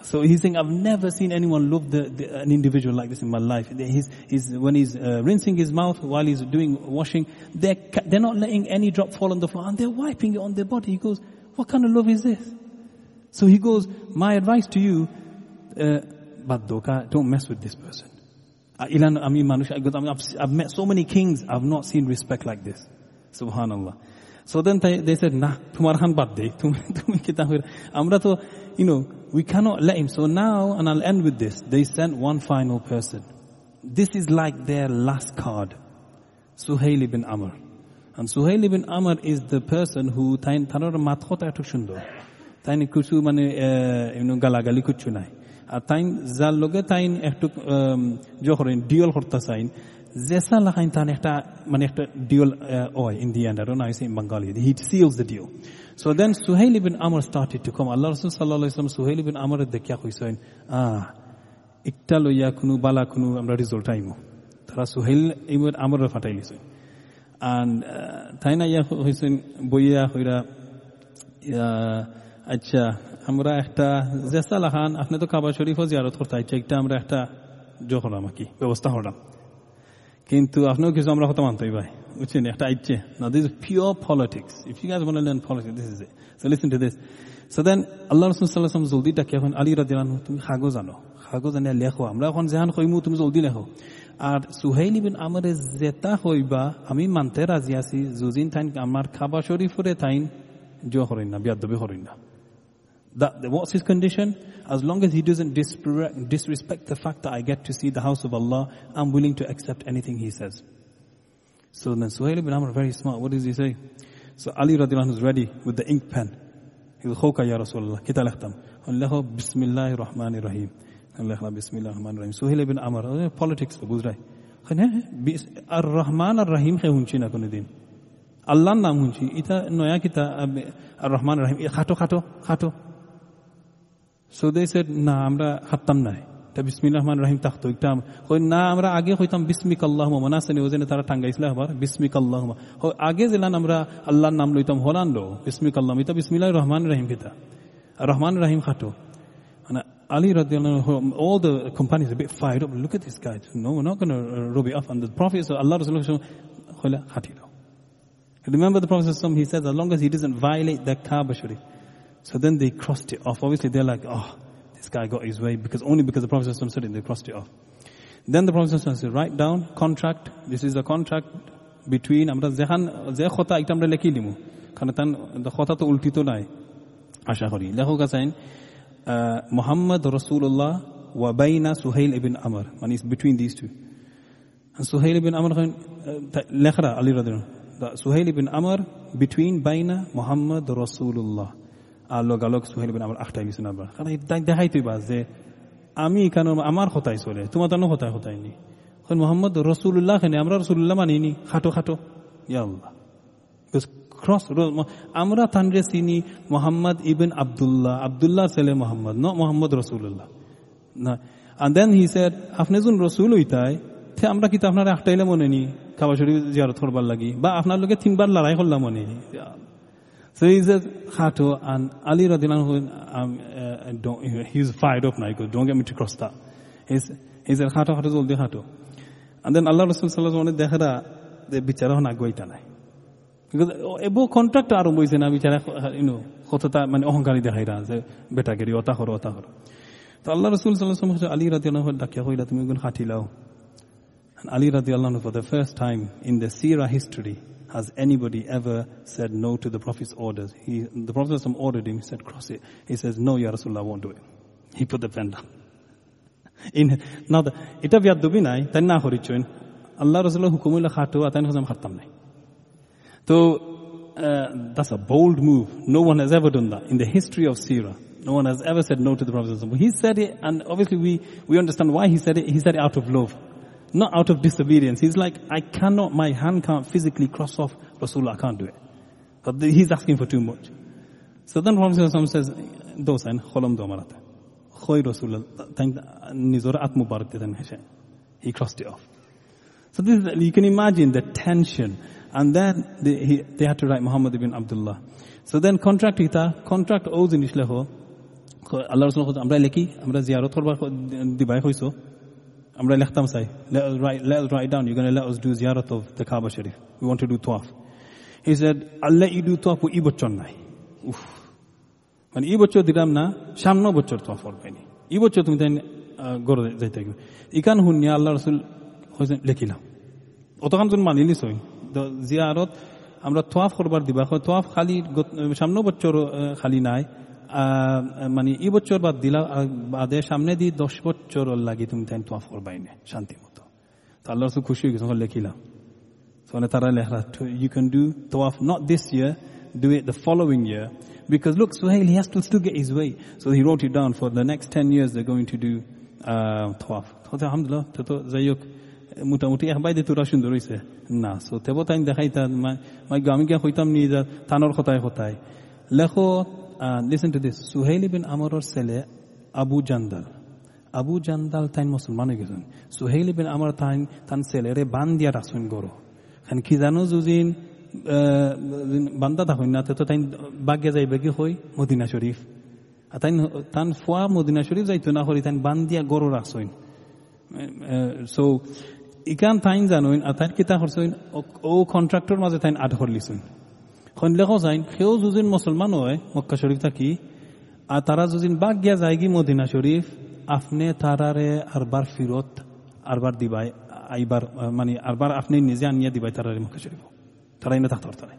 S1: So he's saying, I've never seen anyone love the, the, an individual like this in my life. He's, he's, when he's uh, rinsing his mouth while he's doing washing, they're, they're not letting any drop fall on the floor and they're wiping it on their body. He goes, what kind of love is this? So he goes, my advice to you, uh, don't mess with this person. Manush, I've met so many kings, I've not seen respect like this. Subhanallah. So then they, they said, nah, tumar han bad day. Amra to, you know, we cannot let him. So now, and I'll end with this, they sent one final person. This is like their last card. Suhail ibn Amr. And Suhail ibn Amr is the person who তানোর মাত কথা একটু সুন্দর তাই কিছু মানে গালাগালি কিচ্ছু নাই আর তাই যার লগে তাই একটু যখন ডিওল করতে চাইন Zesa lahaintan ekta man ekta deal oy in the end. I don't know i say in Bengali. He seals the deal. So then Suhail ibn Amr started to come. Allah Rasul sallallahu alaihi wasallam Suhail ibn Amr dekya hoysein. Ah, একটা লইয়া কোনো বালা কোনো আমরা result আইমু তারা সোহেল ইমের আমার ফাটাই লিছে আর and না ya হয়েছেন বইয়া হইরা আচ্ছা আমরা একটা জেসাল খান আপনি তো কাবা শরীফও জিয়ারত করতে আচ্ছা একটা আমরা একটা জো হলাম আর কি ব্যবস্থা হলাম কিন্তু আপনিও কিছু আমরা হতে মানতেই ভাই। বুঝছেন? একটা আইছে না this pure politics if you guys want to politics this is so listen to this so then আল্লাহ রাসূল সাল্লাল্লাহু আলাইহি ওয়াসাল্লাম জলদি ডাকে এখন? আলী রাদিয়াল্লাহু তুমি খাগো জানো। খাগো জানিয়া লেখো। আমরা এখন যেহান কইমু তুমি জলদি লেখো। আর সুহাইল বিন আমরে জেতা হইবা, আমি মানতে রাজি আছি। জুজিন থাইন, আমার খাবা শরীফরে থাইন জো হরিন না, বিয়াদবি হরিন না। That, what's his condition? As long as he doesn't disrespect the fact that I get to see the house of Allah, I'm willing to accept anything he says. So then Suhail ibn Amr, very smart, what does he say? So Ali radiallahu anhu is ready with the ink pen. He will khoka ya Rasulullah, kita lakhtam. Allahu bismillahir rahmanir rahim. Allahu bismillahir rahmanir rahim. Suhail ibn Amr, oh, politics, buzrai. الرحمن الرحیم خی هونچی نکنه دین الله نام هونچی ایتا نویا کتا الرحمن rahim. Khato khato khato. So they said না আমরা হাততাম নাই তা বিসমিল রহমান রহিম থাকতো একটা হই না, আমরা আগে হইতাম বিসমিক আল্লাহ মনে আসেনি ওই জন্য তারা টাঙ্গাইছিল আবার বিসমিক আল্লাহ হই আগে জেলান আমরা আল্লাহর নাম লইতাম হলান লো বিসমিক আল্লাহ এটা বিসমিল রহমান রহিম খেতা রহমান রহিম খাটো। মানে আলী রদ all the company ফাইড of look at this guide no no can Rabi of on the prophet আল্লাহ রসুল হইলে খাটিল remember the prophet some he says as long as he doesn't violate the কাবা শরীফ So then they crossed it off. Obviously, they're like, oh, this guy got his way because only because the Prophet said it, they crossed it off. Then the Prophet said, write down contract. This is a contract between আমরা যেখান যে কথা এটা আমরা লিখি দিমু কারণ তান কথা তো উল্টিত নাই আশা করি লেখক আছেন মোহাম্মদ রসুল্লাহ ওয়াবাইনা সুহাইল ইবিন আমর মানে ইস between this two সুহাইল Ibn Amr লেখরা Ali Radin সুহাইল Ibn Amr between বাইনা মোহাম্মদ রসুল্লাহ আর লগ আলোক সুহেল বিন আমার আখটাই লিছেন আবার কারণ দেখাই তুই বাস যে আমি কেন আমার হতাই চলে? তোমার তানো হতাই হতাইনি এখন মোহাম্মদ রসুল্লাহ খানে আমরা রসুল্লাহ মানিনি, খাটো খাটো। ইয়াল্লাহ ক্রস আমরা তানরে চিনি মোহাম্মদ ইবিন আবদুল্লাহ। আবদুল্লাহ ছেলে মোহাম্মদ ন মোহাম্মদ রসুল্লাহ না। And then he said, আপনি যখন রসুল হইতাই, তে আমরা কিন্তু আপনার আখটাইলে মনে নি খাবার শরীর জিয়ারত করবার লাগি। বা আপনার লোকে তিনবার লড়াই করলাম মনে So he says, Khato, and Ali radiallahu um, uh, don't, he's fired up now. He goes, don't get me to cross that. He's, he said, Khato, Khato, Zoldi Khato. And then Allah Rasul sallallahu alaihi wasallam দেখারা যে বিচারা হন আগুয়াইতা নাই এবো contract আরম্ভ হয়েছে না বিচারা ইনো কতটা মানে অহংকারী দেখাই রা যে বেটা গেরি অতা করো অতা করো তো আল্লাহ রসুল সাল্লাহ আলী রাজি আল্লাহ ডাকিয়া কইলা তুমি গুণ হাঁটি লাও Ali radiallahu for the first time in the Sirah history has anybody ever said no to the Prophet's orders. He, the Prophet ordered him, he said, cross it. He says, no, Ya Rasulullah, I won't do it. He put the pen down. In, now, ita biyaddubi Then na horichuin. Allah Rasulullah hukumula khatu, atan khazam khartam. So, uh, that's a bold move. No one has ever done that in the history of Sirah. No one has ever said no to the Prophet. He said it, and obviously we, we understand why he said it. He said it out of love. Not out of disobedience. He's like, I cannot, my hand can't physically cross off Rasulullah, I can't do it. But he's asking for too much. So then Prophet ﷺ says, دوسن خلم دو مرات خوي رسول الله تنگ نزور ات مبارك تن he crossed it off. So this is, you can imagine the tension. And then they, he, they had to write Muhammad ibn Abdullah. So then contract ita contract owes in islahu Allah Rasul amra leki amra ziyarat korba dibai হইছো, আমরা লিখতাম চাই let us write, let us write down. You're going to let us do ziyarat of the Kaaba Sharif. We want to do tawaf. He said I'll let you do tawaf বছর নাই উফ মানে এই বছর দিলাম না সামনে বছর তওয়াফ করবাইনি এই বছর তুমি তাই গড়ে যাইতে গেবে ইকান শুনিয়া আল্লাহ রসুল হয়েছেন লেখিলাম অতখান তুমি মানিলিস হই জিয়ারত আমরা তোয়াফ করবার দিবা তোয়াফ খালি সামনে বছর খালি নাই মানে এই বছর বাদ দিলা বাদে সামনে দিয়ে দশ বছর লাগি তুমি তাই তোয়াফ করবাই না শান্তি মতো তো আল্লাহ রসুল খুশি হয়ে গেছে লেখিলাম মানে তারা লেখা you can do তোয়াফ not this year do it the following year Because look, Suhail, he has to still get his way. So he wrote it down for the next 10 years they're going to do uh, tawaf. তো যাই হোক মোটামুটি এক বাইদে তোরা সুন্দর হয়েছে না so তেব তাই দেখাই মাই আমি গিয়া হইতাম নি যা তানোর কথায় কথায় লেখো লিসেন টু দিস সুহেল বিন আমরর ছেলে আবু জান্দাল। আবু জান্দাল তাইন মুসলমান হয়ে গেছেন। সুহেল বিন আমর তাইন, তান ছেলেরে বান দিয়া রাখছেন গরো। খান কি জানো যুজিন বান্দা থাকুন না, তো তাই বাগ্যা যাইবে কি হই? মদিনা শরীফ। তাই তান ফুয়া মদিনা শরীফ যাইতো না হরি তাই বান দিয়া গরো রাখছেন। সো ইকান তাইন জানুন আর তাইন কিতা করছেন? ও কন্ট্রাক্টর মাঝে তাইন আট করলিছেন লেখো যাইন, সেও যুজিন মুসলমান হয়, মক্কা শরীফ থাকি। আর তারা যুজিন বাগ গিয়া যায় কি মদিনা শরীফ, আপনি তারারে আরবার ফিরত, আরবার দিবাই, আইবার মানে আরবার আপনি নিজে আনিয়া দিবাই তারারে মক্কা শরীফ। তারাই না থাকতে পারতারে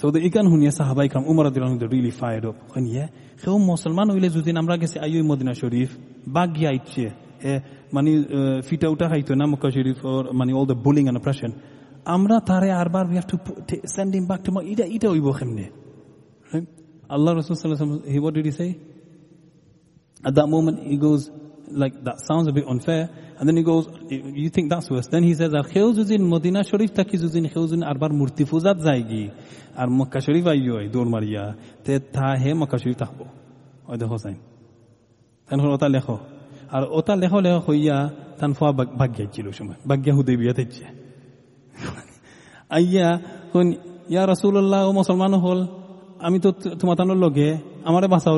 S1: So, the ikan hunya sahabai kram Umar radhiyallahu anhu really fired সেও মুসলমান হইলে যদি আমরা গেছি আইয়ুই মদিনা শরীফ, বাগিয়া ইচ্ছে মানে ফিটা উঠা খাইতো না মক্কা শরীফ মানে all the bullying and operation আমরা তারে আরবার we have to send him back to এটা এটা হইব কেমনে? আল্লাহ রসুল he what did he say? At that moment, he goes, like, that sounds a bit unfair, and then he goes, you think that's worse? Then he says আর খেউ Medina শরীফ থাকি যদি খেউ যদি আরবার মূর্তি পূজাত যায়গি আর মক্কা শরীফ আইয় দৌড় মারিয়া তে তা হে মক্কা শরীফ থাকব ওই দেখো সাইন তাই ওটা লেখো আর ওটা লেখো লেখো হইয়া তান ফোয়া ভাগ্যা ছিল সময় ভাগ্যা হুদে বিয়া তেছে আইয়া কোন ইয়া রসুল্লাহ ও মুসলমান হল আমি তো তোমার তানোর লগে আমারে বাঁচাও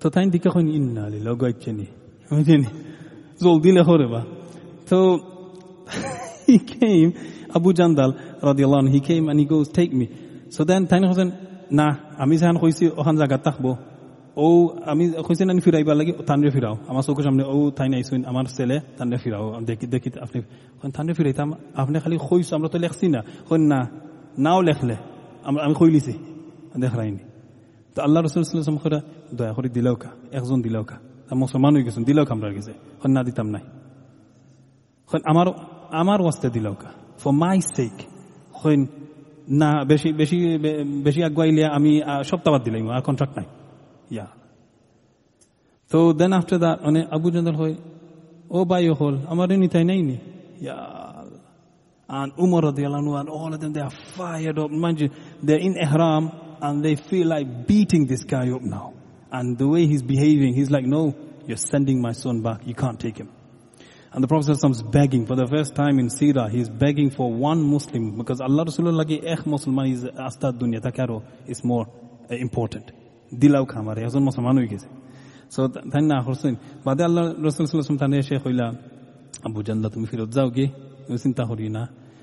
S1: তো তাই দিকে কইন ইন্না লিল গাইছে নি বুঝিনি জলদি লেখো রেবা তো radiallahu anhu he came and he goes take me. So then তাই হোসেন না আমি যেখান কইছি ওখান জায়গা থাকবো। ও, আমি কইছি না ফিরাইবার লাগে তানরে ফিরাও। আমার চোখের সামনে, ও তাই নাইছুন আমার ছেলে তানরে ফিরাও। দেখি দেখি আপনি তানরে ফিরাইতাম, আপনি খালি কইছো, আমরা তো লেখছি না। কই না, নাও লেখলে, আমরা, আমি কইলিছি দেখাইনি তো আল্লাহ রসুলাম করে দয়া করে দিলেও কা, একজন দিলেও কা। মুসলমান হয়ে গেছেন, দিলেও কামড়ার গেছে না, দিতাম নাই। আমার আমার ওয়াস্তে দিলেও কা ফর মাই সেক হইন না, বেশি বেশি বেশি আগুয়াইলে আমি সপ্তাহবাদ দিলাম আর কন্ট্রাক্ট নাই। Yeah. So then after that, ane Abu Jandal hoy, oh by your hole, amare ni tai nahi Yeah. And Umar radiallahu anhu and all of them, they are fired up. Mind you, they're in ihram and they feel like beating this guy up now. And the way he's behaving, he's like, no, you're sending my son back. You can't take him. And the Prophet is begging for the first time in Sirah. He's begging for one Muslim because Allah Rasulullah ki ek eh, Muslim is astad dunya takaro is more important. Dilaw kamare, yazun Musliman hui gese. So then na Hussein, বাদে আল্লাহ রসুল তানে শেখ হইলা আবু জান্দা তুমি ফিরত যাও গে চিন্তা করি না।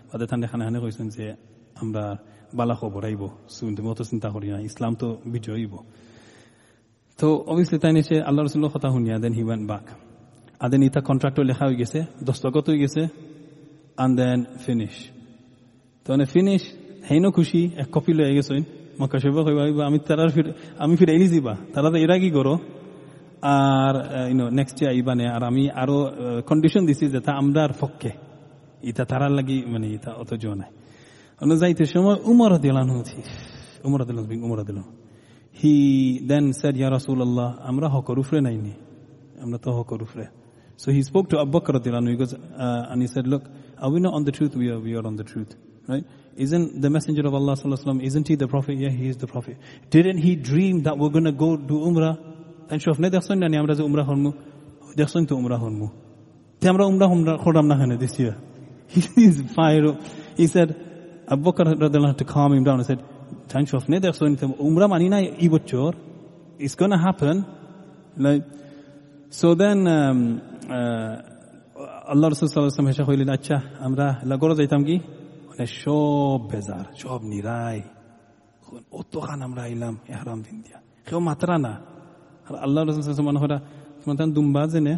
S1: বাদে তানে খানে খানে কইছেন যে আমরা বালা খবর আইব তুমি অত চিন্তা করি না ইসলাম তো বিজয় হইব। তো অবভিয়াসলি তাই সে আল্লাহ রসুল্লাহ কথা শুনিয়া দেন হি ওয়েন্ট বাক আর দেন ইটা কন্ট্রাক্টর লেখা হয়ে গেছে দস্তগত হয়ে গেছে and দেন finish তো মানে ফিনিশ হেইনো খুশি এক কপি লয়ে গেছেন। মক্কা শরীফ কইবা আমি তারা আমি ফিরে এলি যাবা তারা তো এরা কি করো? আর ইউনো নেক্সট ইয়ার আইবানে আর আমি আরও কন্ডিশন দিছি যে তা আমরা আর পক্ষে ইটা তারার লাগি মানে ইটা অত জো নাই। অন্য যাইতে সময় উমর দিলান হচ্ছি উমর দিলান উমর দিলান হি দেন সেড ইয়া রাসূলুল্লাহ আমরা হকর উফরে নাইনি আমরা তো হকর উফরে। So he spoke to Abu Bakr radiallahu he goes, uh, and he said, look, are we not on the truth? We are, we are on the? Isn't the messenger of Allah sallallahu alaihi wasallam, isn't he the prophet? Yeah, he is the prophet. Didn't he dream that we're going to go do umrah? তাই স্বপ্নে দেখছেন না আমরা যে উমরা হরমু দেখছেন তো উমরা হরমু তে আমরা উমরা উমরা খোরাম না খানে দিছি he's fired up he said Abu Bakr had to calm him down he said তাই স্বপ্নে দেখছেন উমরা মানি না এই বছর it's going to happen like so then um, আল্লাহ রসুল সাল্লাম হেসা হইলেন আচ্ছা আমরা লাগরো যাইতাম কি মানে সব বেজার, সব নিরাই অতখান আমরা আইলাম, এহরাম দিন দিয়া। কেউ মাত্রা না। আর আল্লাহ রসুল মানুষ তোমার দুম্বা জেনে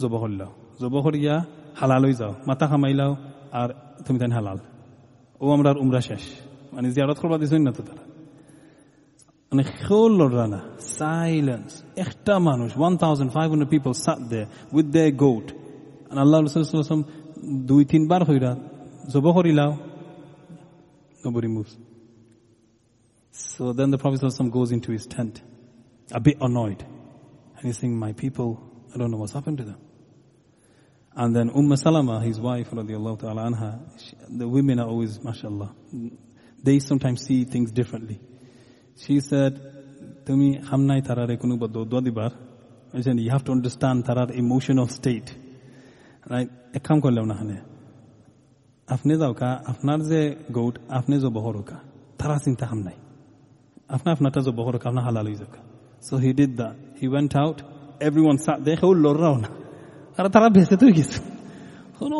S1: জব করলাও। জব করিয়া হালাল হয়ে যাও, মাথা খামাইলাও, আর তুমি তাই হালাল। ও আমরা উমরা শেষ। মানে জিয়ারত করবা দিছ না তো তারা। মানে কেউ লড়রা না। সাইলেন্স একটা মানুষ one thousand five hundred people সাত দে উইথ দে গোট আল্লাহ রসুলাম দুই, তিনবার হইরা Zubuhur. Nobody moves. So then the Prophet goes into his tent, a bit annoyed. And he's saying, my people, I don't know what's happened to them. And then Umm Salama, his wife, radiallahu ta'ala anha, she, the women are always, mashallah, they sometimes see things differently. She said, to me, tarare kunu baddo dwadibar. I said, you have to understand tarar emotional state. Right? Ko. আপনি যাও কা আপনার যে goat আপনি যে বহর কা তারা চিন্তা হাম নাই আপনি আপনারটা যে বহর কা আপনার হালাল হয়ে যাক so he did that he went out everyone sat there কেউ লড়রাও না আর তারা ভেসে তো গেছে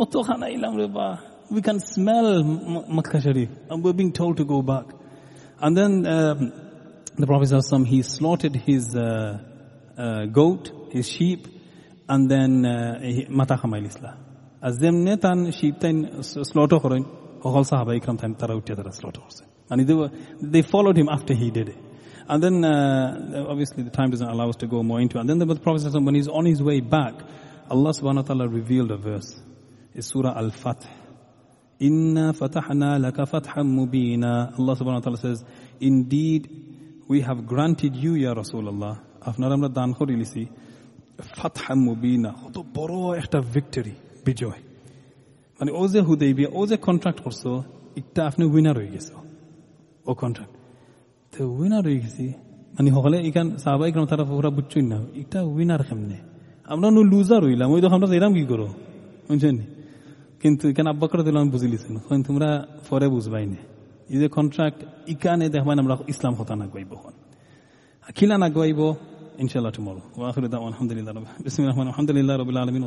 S1: অত খানা ইলাম রে বা we can smell Makkah Sharif and we're being told to go back and then um, the Prophet ﷺ, he slaughtered his uh, uh, goat, his sheep, and then mata khamayl as ضمن താൻ ഷീപ്തൈൻ സ്ലോട്ട് കുറയും whole സഹാബ ഇക്രം താൻ തറ ഉറ്റിയ തറ slot And they, they followed him after he did it. And then, uh, obviously, the time doesn't allow us to go more into it. And then the, the Prophet, when he's on his way back, Allah subhanahu wa ta'ala revealed a verse. It's Surah Al Fatih. Inna fatahna laka fatham mubina. Allah subhanahu wa ta'ala says, Indeed, we have granted you, Ya Rasulullah, afnaram radan khurili si, fatham mubina. Khutu boro ekta victory. বিজয়। মানে ও যে হুদেবিয়া ও যে contract করছ একটা আপনি winner হয়ে গেছো। ও কন্ট্রাক্ট তো উইনার হয়ে গেছি। মানে সকলে এখান সাহাবা ইকরাম তারা পুরা বুঝছই না এটা উইনার কেমনে? আমরা নো লুজার হইলাম, ওই তো আমরা এরাম কি করো? বুঝছেন? কিন্তু এখানে আব্বা করে দিলাম, বুঝি লিছেন। তোমরা পরে বুঝবাই না। এই যে কন্ট্রাক্ট ইকানে দেখবেন আমরা ইসলাম হতা না গাইব হন খিলা না গাইব, ইনশাআল্লাহ টুমরো আলহামদুলিল্লাহ বিসমিল্লাহির রহমানির রহিম। আলহামদুলিল্লাহ রাব্বিল আলামিন